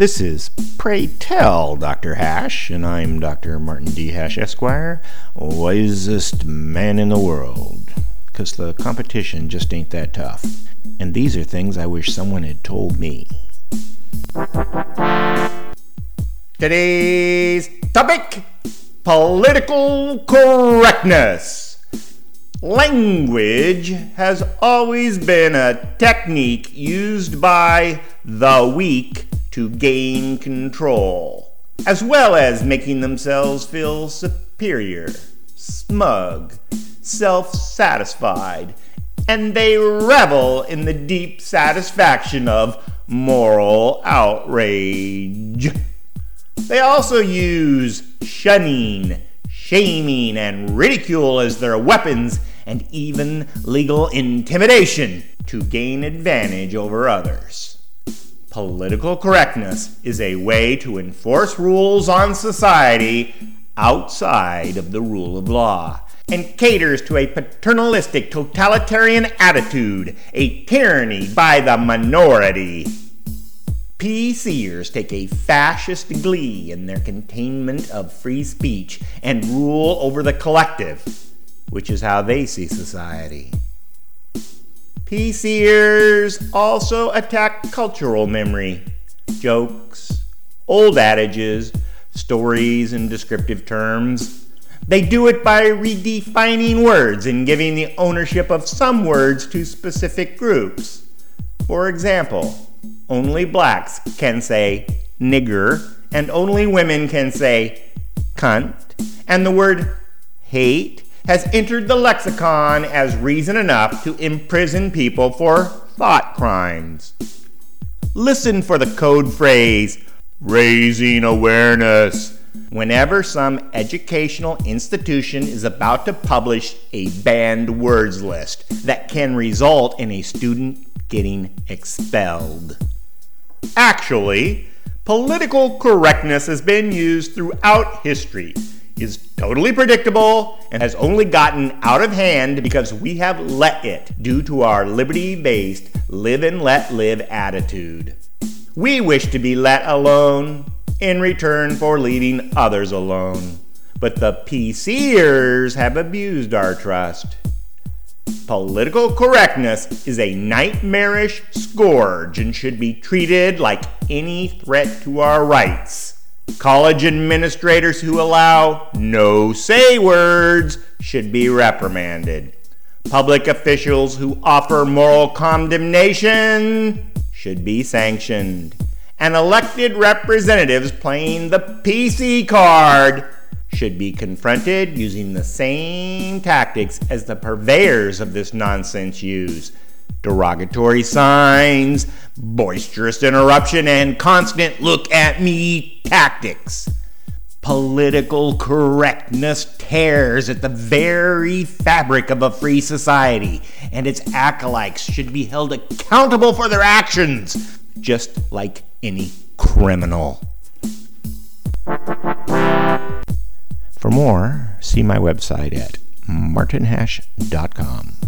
This is Pray Tell Dr. Hash, and I'm Dr. Martin D. Hash, Esquire, wisest man in the world. Because the competition just ain't that tough. And these are things I wish someone had told me. Today's topic political correctness. Language has always been a technique used by the weak to gain control, as well as making themselves feel superior, smug, self satisfied, and they revel in the deep satisfaction of moral outrage. They also use shunning, shaming, and ridicule as their weapons and even legal intimidation to gain advantage over others. Political correctness is a way to enforce rules on society outside of the rule of law and caters to a paternalistic totalitarian attitude, a tyranny by the minority. PCers take a fascist glee in their containment of free speech and rule over the collective which is how they see society. PCers also attack cultural memory, jokes, old adages, stories, and descriptive terms. They do it by redefining words and giving the ownership of some words to specific groups. For example, only blacks can say nigger, and only women can say cunt, and the word hate has entered the lexicon as reason enough to imprison people for thought crimes. Listen for the code phrase, raising awareness, whenever some educational institution is about to publish a banned words list that can result in a student getting expelled. Actually, political correctness has been used throughout history is totally predictable and has only gotten out of hand because we have let it due to our liberty based live and let live attitude. We wish to be let alone in return for leaving others alone. But the PCers have abused our trust. Political correctness is a nightmarish scourge and should be treated like any threat to our rights. College administrators who allow no say words should be reprimanded. Public officials who offer moral condemnation should be sanctioned. And elected representatives playing the PC card should be confronted using the same tactics as the purveyors of this nonsense use derogatory signs, boisterous interruption, and constant look at me tactics. Political correctness tears at the very fabric of a free society, and its acolytes should be held accountable for their actions, just like any criminal. For more, see my website at martinhash.com.